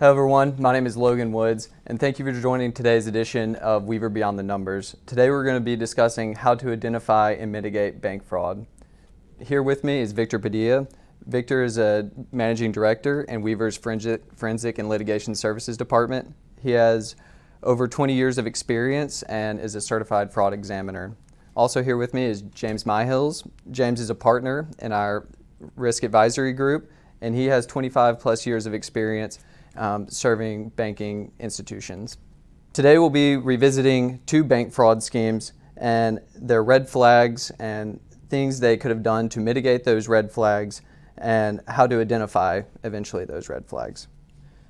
Hello, everyone. My name is Logan Woods, and thank you for joining today's edition of Weaver Beyond the Numbers. Today, we're going to be discussing how to identify and mitigate bank fraud. Here with me is Victor Padilla. Victor is a managing director in Weaver's Forensic and Litigation Services Department. He has over 20 years of experience and is a certified fraud examiner. Also here with me is James Mihills. James is a partner in our risk advisory group, and he has 25 plus years of experience um, serving banking institutions. Today we'll be revisiting two bank fraud schemes and their red flags and things they could have done to mitigate those red flags and how to identify eventually those red flags.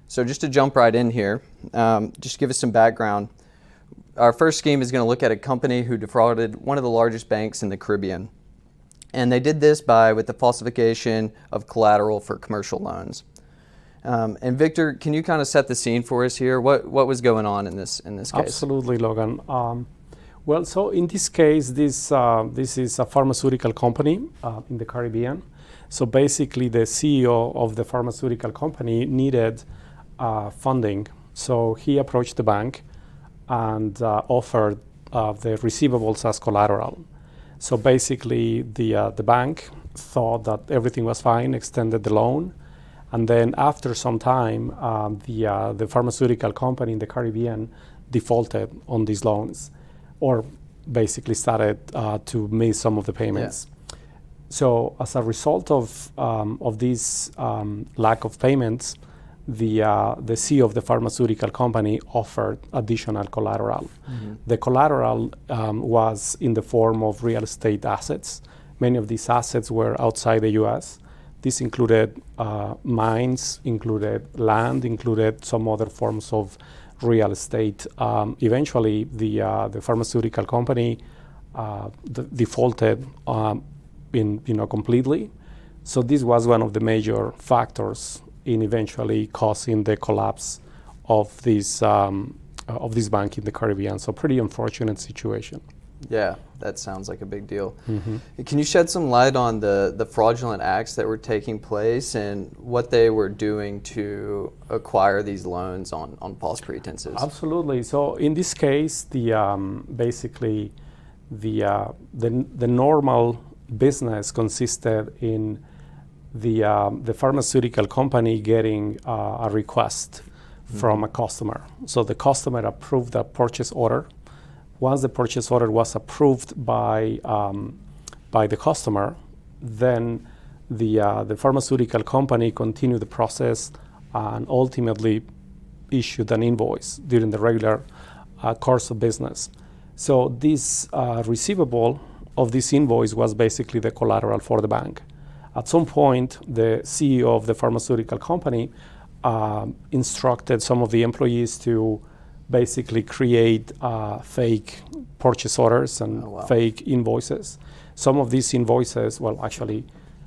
So just to jump right in here, um, just give us some background. Our first scheme is going to look at a company who defrauded one of the largest banks in the Caribbean. And they did this by with the falsification of collateral for commercial loans. Um, and Victor, can you kind of set the scene for us here? What what was going on in this in this case? Absolutely, Logan. Um, well, so in this case, this uh, this is a pharmaceutical company uh, in the Caribbean. So basically, the CEO of the pharmaceutical company needed uh, funding. So he approached the bank and uh, offered uh, the receivables as collateral. So basically, the uh, the bank thought that everything was fine, extended the loan and then after some time, um, the, uh, the pharmaceutical company in the Caribbean defaulted on these loans or basically started uh, to miss some of the payments. Yeah. So as a result of, um, of this um, lack of payments, the, uh, the CEO of the pharmaceutical company offered additional collateral. Mm-hmm. The collateral um, was in the form of real estate assets. Many of these assets were outside the US this included uh, mines, included land, included some other forms of real estate. Um, eventually, the uh, the pharmaceutical company uh, d- defaulted um, in you know completely. So this was one of the major factors in eventually causing the collapse of this um, of this bank in the Caribbean. So pretty unfortunate situation. Yeah, that sounds like a big deal. Mm-hmm. Can you shed some light on the, the fraudulent acts that were taking place and what they were doing to acquire these loans on, on false pretenses? Absolutely. So in this case, the um, basically the, uh, the the normal business consisted in the um, the pharmaceutical company getting uh, a request mm-hmm. from a customer. So the customer approved a purchase order once the purchase order was approved by, um, by the customer, then the, uh, the pharmaceutical company continued the process and ultimately issued an invoice during the regular uh, course of business. So this uh, receivable of this invoice was basically the collateral for the bank. At some point, the CEO of the pharmaceutical company uh, instructed some of the employees to basically create uh, fake purchase orders and oh, wow. fake invoices. Some of these invoices, well, actually,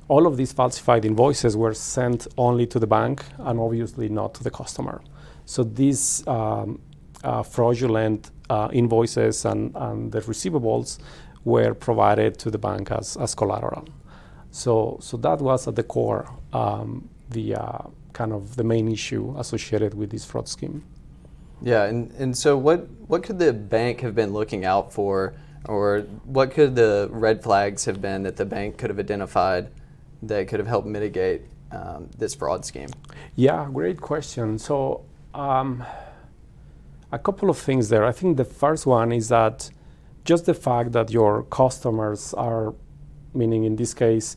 all of these falsified invoices were sent only to the bank and obviously not to the customer. So these um, uh, fraudulent uh, invoices and, and the receivables were provided to the bank as, as collateral. So, so that was at the core um, the uh, kind of the main issue associated with this fraud scheme. Yeah, and, and so what, what could the bank have been looking out for, or what could the red flags have been that the bank could have identified that could have helped mitigate um, this fraud scheme? Yeah, great question. So, um, a couple of things there. I think the first one is that just the fact that your customers are, meaning in this case,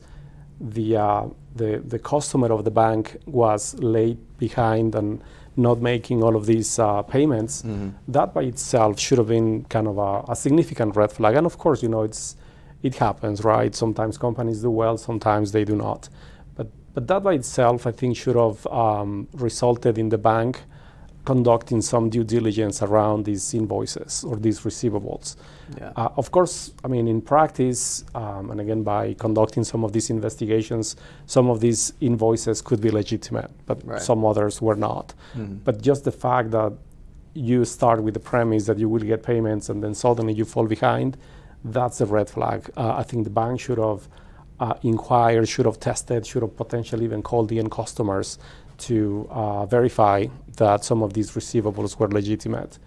the uh, the the customer of the bank was late behind and not making all of these uh, payments, mm-hmm. that by itself should have been kind of a, a, significant red flag. And of course, you know, it's it happens, right? Sometimes companies do well, sometimes they do not. But but that by itself, I think, should have um, resulted in the bank conducting some due diligence around these invoices or these receivables. Yeah. Uh, of course, I mean, in practice, um, and again, by conducting some of these investigations, some of these invoices could be legitimate, but right. some others were not. Mm-hmm. But just the fact that you start with the premise that you will get payments and then suddenly you fall behind, that's a red flag. Uh, I think the bank should have uh, inquired, should have tested, should have potentially even called the end customers to uh, verify that some of these receivables were legitimate.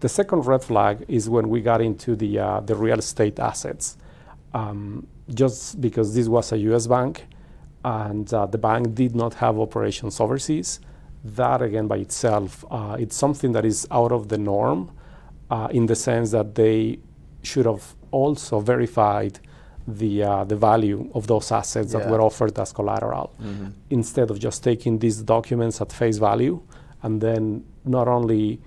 The second red flag is when we got into the, uh, the real estate assets. Um, just because this was a US bank and uh, the bank did not have operations overseas, that again by itself, uh, it's something that is out of the norm uh, in the sense that they should have also verified the, uh, the value of those assets yeah. that were offered as collateral mm-hmm. instead of just taking these documents at face value and then not only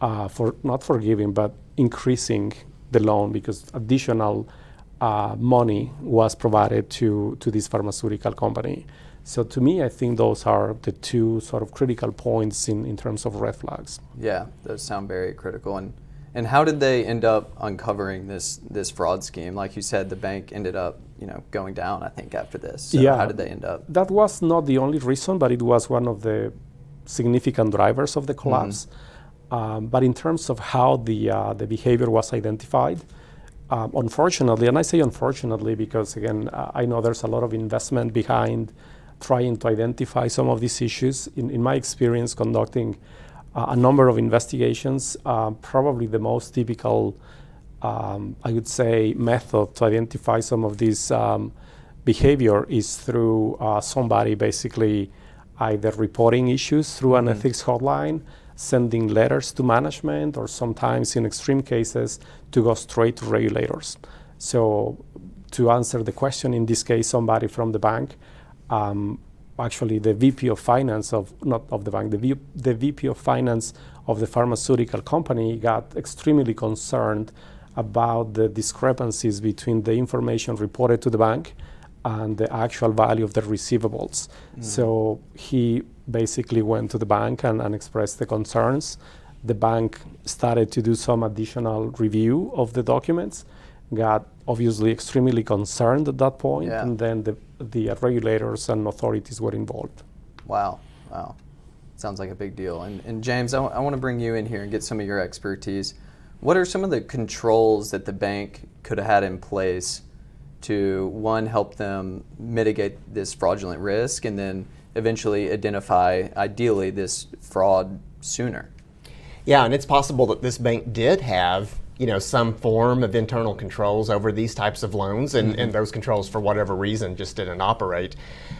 uh, for not forgiving but increasing the loan because additional uh, money was provided to, to this pharmaceutical company. So to me, I think those are the two sort of critical points in, in terms of red flags. Yeah, those sound very critical. And and how did they end up uncovering this this fraud scheme? Like you said, the bank ended up you know going down. I think after this. So yeah. How did they end up? That was not the only reason, but it was one of the significant drivers of the collapse. Mm-hmm. Um, but in terms of how the uh, the behavior was identified, um, unfortunately, and I say unfortunately because again, uh, I know there's a lot of investment behind trying to identify some of these issues. In, in my experience, conducting uh, a number of investigations. Uh, probably the most typical, um, I would say, method to identify some of these um, behavior is through uh, somebody basically either reporting issues through an mm-hmm. ethics hotline, sending letters to management, or sometimes in extreme cases to go straight to regulators. So, to answer the question, in this case, somebody from the bank um, actually the VP of finance of not of the bank, the, v, the VP of finance of the pharmaceutical company got extremely concerned about the discrepancies between the information reported to the bank and the actual value of the receivables. Mm. So he basically went to the bank and, and expressed the concerns. The bank started to do some additional review of the documents, got obviously extremely concerned at that point, yeah. and then the the regulators and authorities were involved. Wow, wow. Sounds like a big deal. And, and James, I, w- I want to bring you in here and get some of your expertise. What are some of the controls that the bank could have had in place to, one, help them mitigate this fraudulent risk and then eventually identify, ideally, this fraud sooner? Yeah, and it's possible that this bank did have you know some form of internal controls over these types of loans, and, mm-hmm. and those controls, for whatever reason, just didn't operate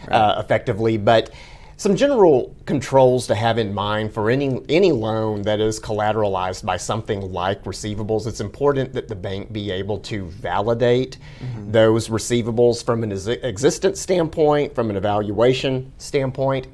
right. uh, effectively. But some general controls to have in mind for any any loan that is collateralized by something like receivables. It's important that the bank be able to validate mm-hmm. those receivables from an ex- existence standpoint, from an evaluation standpoint.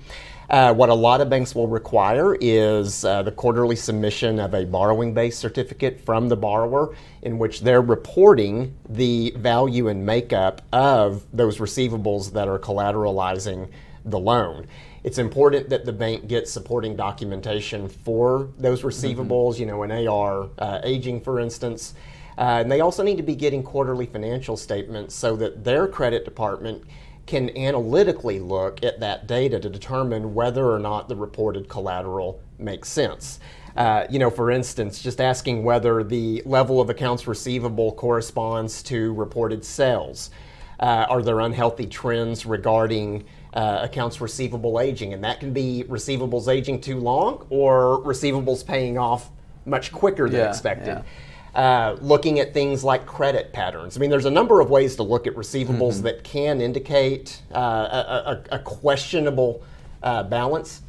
Uh, what a lot of banks will require is uh, the quarterly submission of a borrowing base certificate from the borrower in which they're reporting the value and makeup of those receivables that are collateralizing the loan. It's important that the bank gets supporting documentation for those receivables, mm-hmm. you know, an AR uh, aging, for instance. Uh, and they also need to be getting quarterly financial statements so that their credit department can analytically look at that data to determine whether or not the reported collateral makes sense. Uh, you know, for instance, just asking whether the level of accounts receivable corresponds to reported sales. Uh, are there unhealthy trends regarding uh, accounts receivable aging? And that can be receivables aging too long or receivables paying off much quicker than yeah, expected. Yeah. Uh, looking at things like credit patterns. I mean, there's a number of ways to look at receivables mm-hmm. that can indicate uh, a, a, a, questionable uh, balance.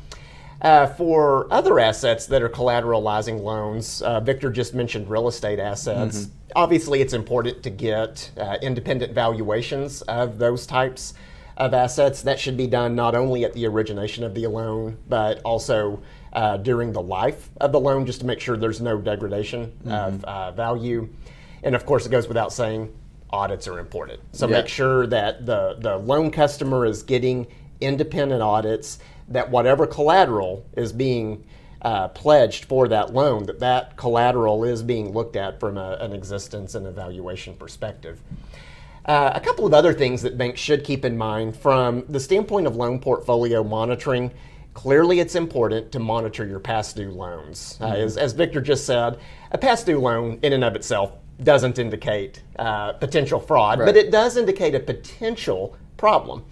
Uh, for other assets that are collateralizing loans, uh, Victor just mentioned real estate assets. Mm-hmm. Obviously, it's important to get independent valuations of those types of assets. That should be done not only at the origination of the loan, but also uh, during the life of the loan just to make sure there's no degradation mm-hmm. of uh, value. And of course, it goes without saying, audits are important. So yeah. make sure that the, the loan customer is getting independent audits, that whatever collateral is being uh, pledged for that loan, that that collateral is being looked at from a, an existence and evaluation perspective. Uh, a couple of other things that banks should keep in mind from the standpoint of loan portfolio monitoring Clearly, it's important to monitor your past due loans. Uh, mm-hmm. Uh, as, as, Victor just said, a past due loan in and of itself doesn't indicate uh, potential fraud, right. but it does indicate a potential problem.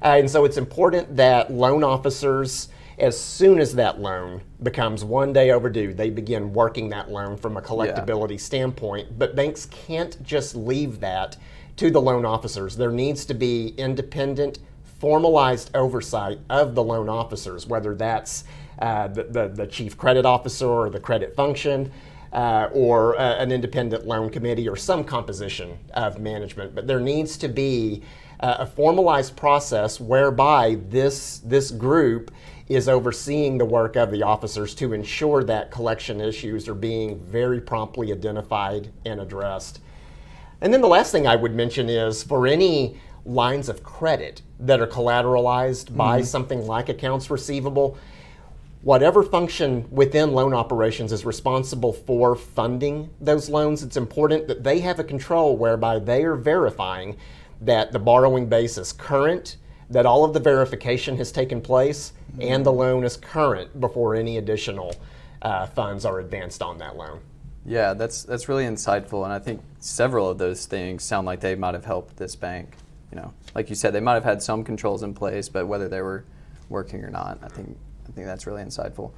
Uh, and so it's important that loan officers As soon as that loan becomes one day overdue, they begin working that loan from a collectability standpoint. But banks can't just leave that to the loan officers. There needs to be independent, formalized oversight of the loan officers, whether that's uh, the, the, the chief credit officer or the credit function. Uh, or uh, an independent loan committee or some composition of management. But there needs to be uh, a formalized process whereby this, this group is overseeing the work of the officers to ensure that collection issues are being very promptly identified and addressed. And then the last thing I would mention is for any lines of credit that are collateralized mm-hmm. by something like accounts receivable, whatever function within loan operations is responsible for funding those loans, it's important that they have a control whereby they are verifying that the borrowing base is current, that all of the verification has taken place, mm-hmm. and the loan is current before any additional uh, funds are advanced on that loan. Yeah, that's that's really insightful, and I think several of those things sound like they might have helped this bank. You know, like you said, they might have had some controls in place, but whether they were working or not, I think I think that's really insightful.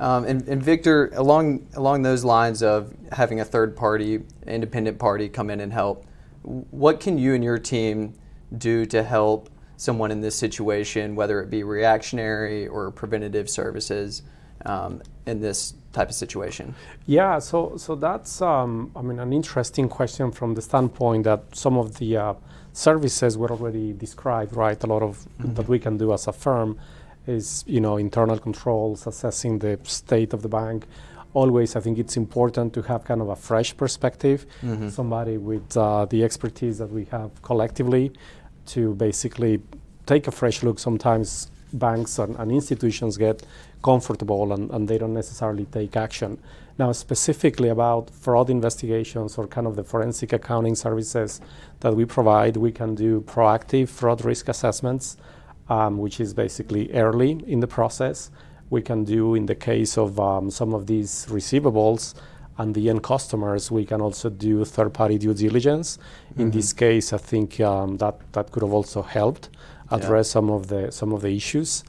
Um, and, and, Victor, along along those lines of having a third party, independent party come in and help, what can you and your team do to help someone in this situation, whether it be reactionary or preventative services, um, in this type of situation? Yeah, so so that's um, I mean an interesting question from the standpoint that some of the uh, services were already described, right? A lot of mm-hmm. that we can do as a firm is you know internal controls, assessing the state of the bank, always I think it's important to have kind of a fresh perspective, mm-hmm. somebody with uh, the expertise that we have collectively to basically take a fresh look. Sometimes banks and, and institutions get comfortable and, and, they don't necessarily take action. Now, specifically about fraud investigations or kind of the forensic accounting services that we provide, we can do proactive fraud risk assessments, um, which is basically early in the process we can do in the case of um, some of these receivables and the end customers, we can also do third-party due diligence. Mm-hmm. In this case, I think um, that that could have also helped address yeah. some of the some of the issues.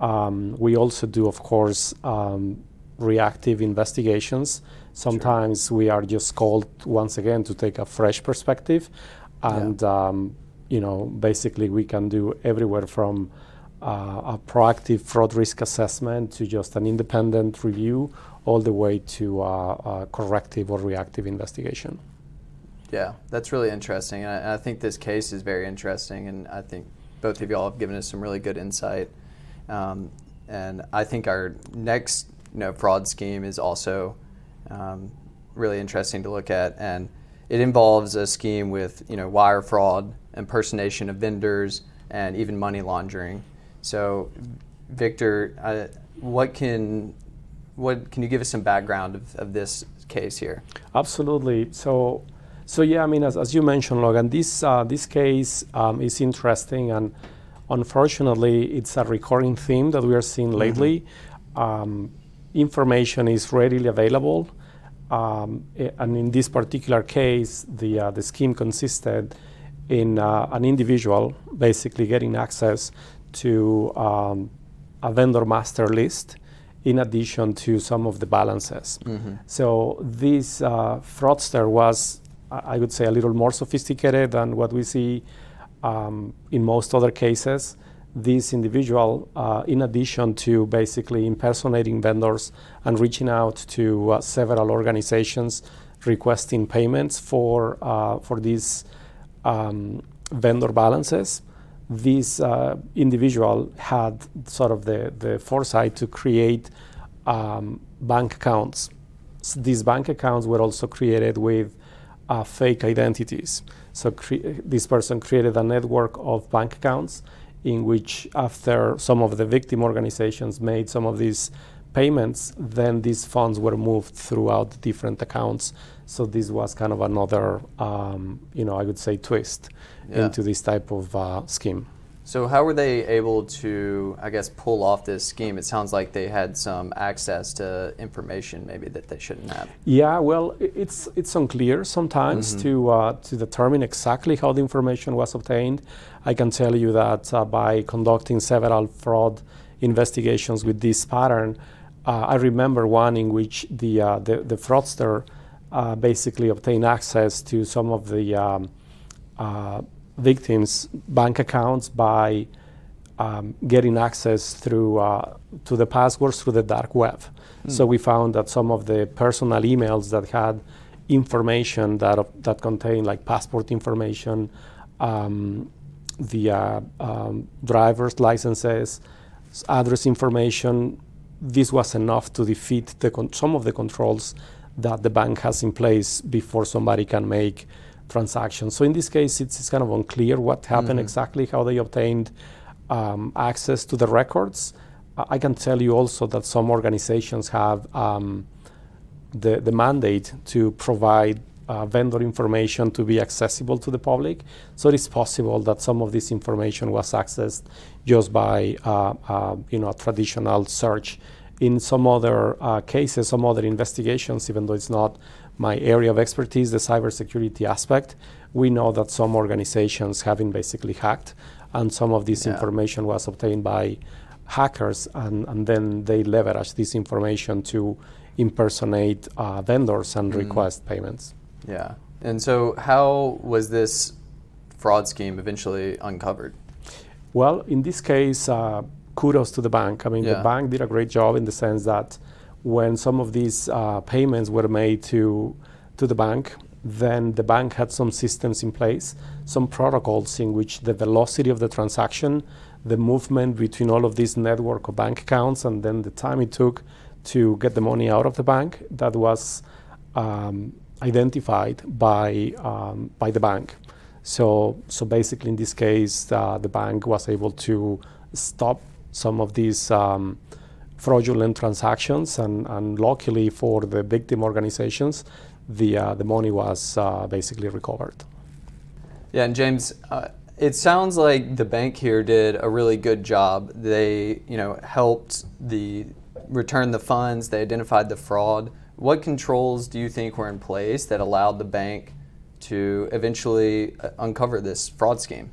Um, we also do, of course, um, reactive investigations. Sometimes sure. we are just called once again to take a fresh perspective, and yeah. Um, you know, basically we can do everywhere from uh, a proactive fraud risk assessment to just an independent review all the way to uh, corrective or reactive investigation. Yeah, that's really interesting. And I, I, think this case is very interesting, and I think both of y'all have given us some really good insight. Um, and I think our next you know, fraud scheme is also um, really interesting to look at. And it involves a scheme with you know, wire fraud, impersonation of vendors, and even money laundering. So, Victor, what can what can you give us some background of, of this case here? Absolutely. So, so yeah, I mean, as, as you mentioned, Logan, this uh, this case um, is interesting, and unfortunately, it's a recurring theme that we are seeing mm-hmm. lately. Um, information is readily available, um, and in this particular case, the uh, the scheme consisted in uh, an individual basically getting access to um, a vendor master list in addition to some of the balances. Mm-hmm. So this uh, fraudster was, I would say, a little more sophisticated than what we see um, in most other cases. This individual, uh, in addition to basically impersonating vendors and reaching out to uh, several organizations requesting payments for uh, for these um, vendor balances, this uh, individual had sort of the, the foresight to create um, bank accounts. So these bank accounts were also created with uh, fake identities. So cre- this person created a network of bank accounts in which, after some of the victim organizations made some of these payments, then these funds were moved throughout different accounts. So this was kind of another, um, you know, I would say twist yeah. into this type of uh, scheme. So how were they able to, I guess, pull off this scheme? It sounds like they had some access to information maybe that they shouldn't have. Yeah, well, it's it's unclear sometimes mm-hmm. to uh, to determine exactly how the information was obtained. I can tell you that uh, by conducting several fraud investigations with this pattern. Uh, I remember one in which the, uh, the, the, fraudster uh, basically obtained access to some of the um, uh, victims' bank accounts by um, getting access through uh, to the passwords through the dark web. Mm. So we found that some of the personal emails that had information that that contained like passport information, um, the uh, um, driver's licenses, address information. This was enough to defeat some of the controls that the bank has in place before somebody can make transactions. So in this case, it's, it's kind of unclear what happened mm-hmm. exactly, how they obtained um, access to the records. I can tell you also that some organizations have um, the, the mandate to provide uh, vendor information to be accessible to the public. So it is possible that some of this information was accessed just by uh, uh, you know traditional search. In some other uh, cases, some other investigations, even though it's not my area of expertise, the cybersecurity aspect, we know that some organizations have been basically hacked, and some of this yeah. information was obtained by hackers, and, and then they leverage this information to impersonate uh, vendors and mm. request payments. Yeah. And so, how was this fraud scheme eventually uncovered? Well, in this case, uh, kudos to the bank. I mean, yeah. the bank did a great job in the sense that when some of these uh, payments were made to to the bank, then the bank had some systems in place, some protocols in which the velocity of the transaction, the movement between all of these network of bank accounts, and then the time it took to get the money out of the bank, that was um, identified by um, by the bank. So so basically, in this case, uh, the bank was able to stop some of these um, fraudulent transactions, and, and luckily for the victim organizations, the uh, the money was uh, basically recovered. Yeah, and James. Uh, it sounds like the bank here did a really good job. They, you know, helped the return the funds. They identified the fraud what controls do you think were in place that allowed the bank to eventually uh, uncover this fraud scheme?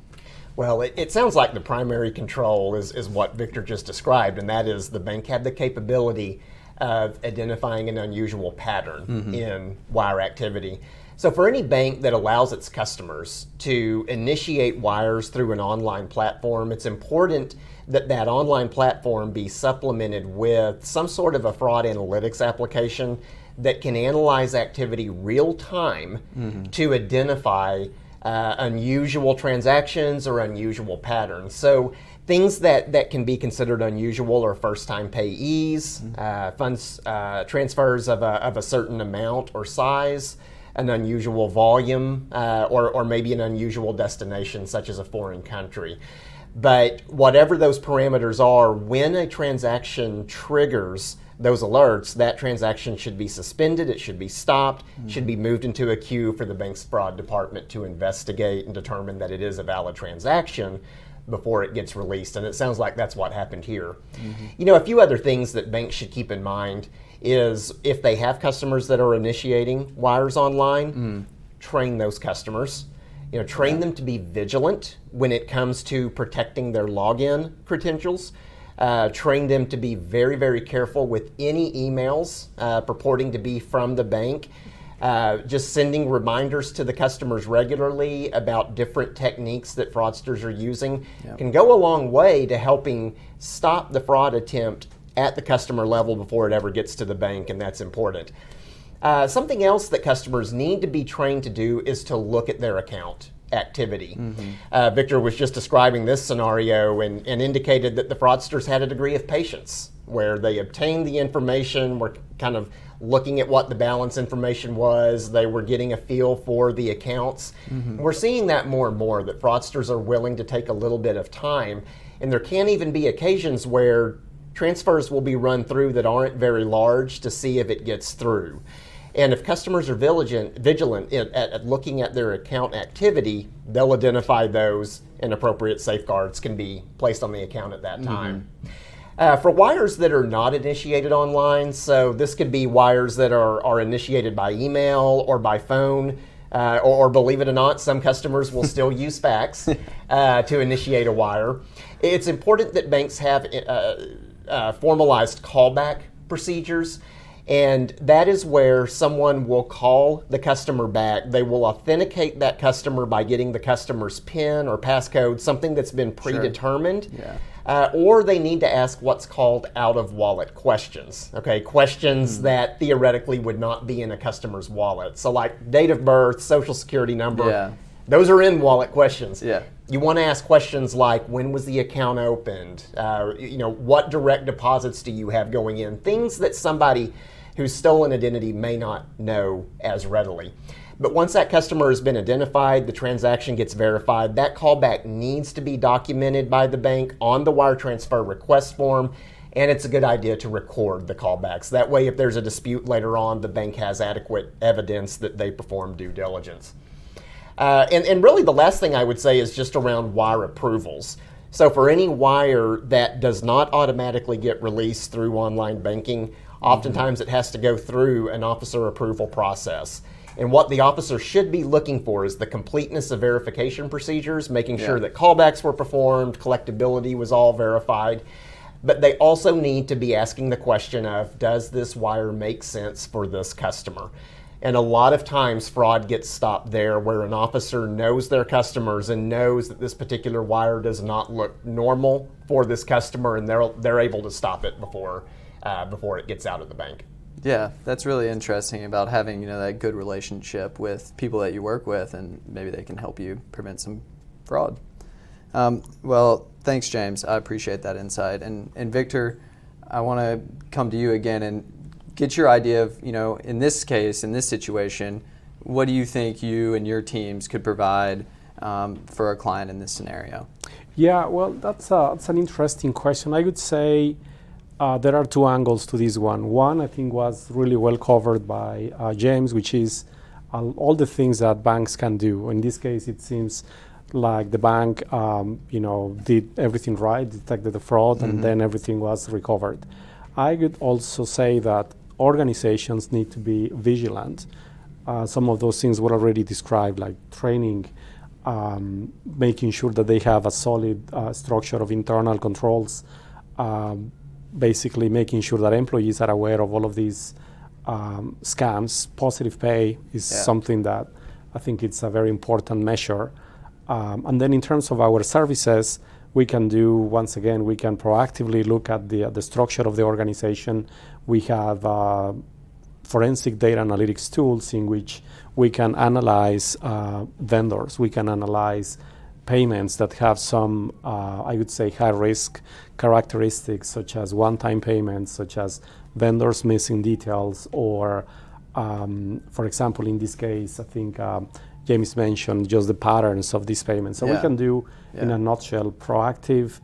Well, it, it, sounds like the primary control is, is what Victor just described, and that is the bank had the capability of identifying an unusual pattern mm-hmm. in wire activity. So, for any bank that allows its customers to initiate wires through an online platform, it's important that that online platform be supplemented with some sort of a fraud analytics application that can analyze activity real time mm-hmm. to identify uh, unusual transactions or unusual patterns. So things that, that can be considered unusual are first time payees, mm-hmm. uh, funds uh, transfers of a, of a certain amount or size, an unusual volume, uh, or, or maybe an unusual destination, such as a foreign country. But whatever those parameters are, when a transaction triggers those alerts, that transaction should be suspended, it should be stopped, mm-hmm. should be moved into a queue for the bank's fraud department to investigate and determine that it is a valid transaction before it gets released. And it sounds like that's what happened here. Mm-hmm. You know, a few other things that banks should keep in mind is if they have customers that are initiating wires online, mm. train those customers. You know, train them to be vigilant when it comes to protecting their login credentials. Uh, train them to be very, very careful with any emails uh, purporting to be from the bank. Uh, just sending reminders to the customers regularly about different techniques that fraudsters are using yep. can go a long way to helping stop the fraud attempt at the customer level before it ever gets to the bank, and that's important. Uh, something else that customers need to be trained to do is to look at their account activity. Mm-hmm. Uh, Victor was just describing this scenario and, and, indicated that the fraudsters had a degree of patience where they obtained the information, were kind of looking at what the balance information was, they were getting a feel for the accounts. Mm-hmm. We're seeing that more and more that fraudsters are willing to take a little bit of time. And there can even be occasions where transfers will be run through that aren't very large to see if it gets through. And if customers are vigilant, vigilant at, at, looking at their account activity, they'll identify those and appropriate safeguards can be placed on the account at that time. Mm-hmm. Uh, for wires that are not initiated online, so this could be wires that are, are initiated by email or by phone, uh, or, or, believe it or not, some customers will still use fax. uh, to initiate a wire. It's important that banks have uh, uh, formalized callback procedures. And that is where someone will call the customer back. They will authenticate that customer by getting the customer's PIN or passcode, something that's been predetermined. Sure. Yeah. Uh, or they need to ask what's called out of wallet questions. Okay, questions mm. that theoretically would not be in a customer's wallet. So, like date of birth, social security number, yeah. those are in wallet questions. Yeah. You want to ask questions like when was the account opened? Uh, you know, what direct deposits do you have going in? Things that somebody whose stolen identity may not know as readily. But once that customer has been identified, the transaction gets verified, that callback needs to be documented by the bank on the wire transfer request form, and it's a good idea to record the callbacks. That way, if there's a dispute later on, the bank has adequate evidence that they performed due diligence. Uh, and, and really, the last thing I would say is just around wire approvals. So, for any wire that does not automatically get released through online banking, oftentimes it has to go through an officer approval process. And what the officer should be looking for is the completeness of verification procedures, making yeah. sure that callbacks were performed, collectability was all verified. But they also need to be asking the question of does this wire make sense for this customer? And a lot of times fraud gets stopped there where an officer knows their customers and knows that this particular wire does not look normal for this customer and they're, they're able to stop it before, uh, before it gets out of the bank. Yeah, that's really interesting about having you know that good relationship with people that you work with, and maybe they can help you prevent some fraud. Um, well, thanks, James. I appreciate that insight. And and Victor, I want to come to you again and get your idea of you know in this case, in this situation, what do you think you and your teams could provide um, for a client in this scenario? Yeah, well, that's a, that's an interesting question. I would say uh, there are two angles to this one. One, I think, was really well covered by uh, James, which is uh, all the things that banks can do. In this case, it seems like the bank, um, you know, did everything right, detected the fraud, mm-hmm. and then everything was recovered. I would also say that organizations need to be vigilant. Uh, some of those things were already described, like training, um, making sure that they have a solid uh, structure of internal controls. Um, basically making sure that employees are aware of all of these um, scams. Positive pay is yeah. something that I think it's a very important measure. Um, and then in terms of our services, we can do once again we can proactively look at the the structure of the organization. We have uh, forensic data analytics tools in which we can analyze uh, vendors. We can analyze payments that have some, uh, I would say, high risk characteristics, such as one time payments, such as vendors missing details, or, um, for example, in this case, I think um, James mentioned just the patterns of these payments. So yeah. we can do, yeah. in a nutshell, proactive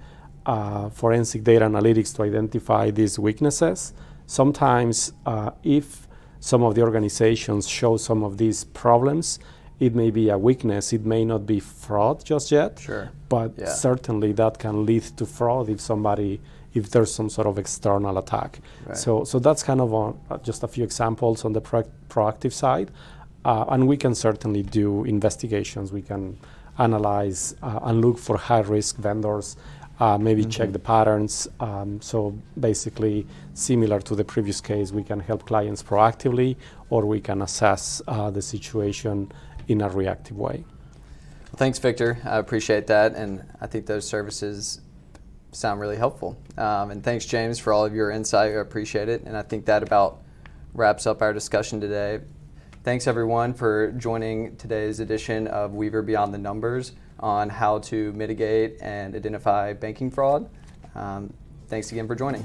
uh, forensic data analytics to identify these weaknesses. Sometimes, uh, if some of the organizations show some of these problems, it may be a weakness. It may not be fraud just yet. Sure. But yeah. certainly that can lead to fraud if somebody, if there's some sort of external attack. Right. So, so that's kind of uh, just a few examples on the pro- proactive side. Uh, and we can certainly do investigations. We can analyze uh, and look for high risk vendors, uh, maybe mm-hmm. check the patterns. Um, so basically, similar to the previous case, we can help clients proactively or we can assess uh, the situation in a reactive way. Thanks, Victor. I appreciate that, and I think those services sound really helpful. Um, and thanks, James, for all of your insight. I appreciate it, and I think that about wraps up our discussion today. Thanks, everyone, for joining today's edition of Weaver Beyond the Numbers on how to mitigate and identify banking fraud. Um, thanks again for joining.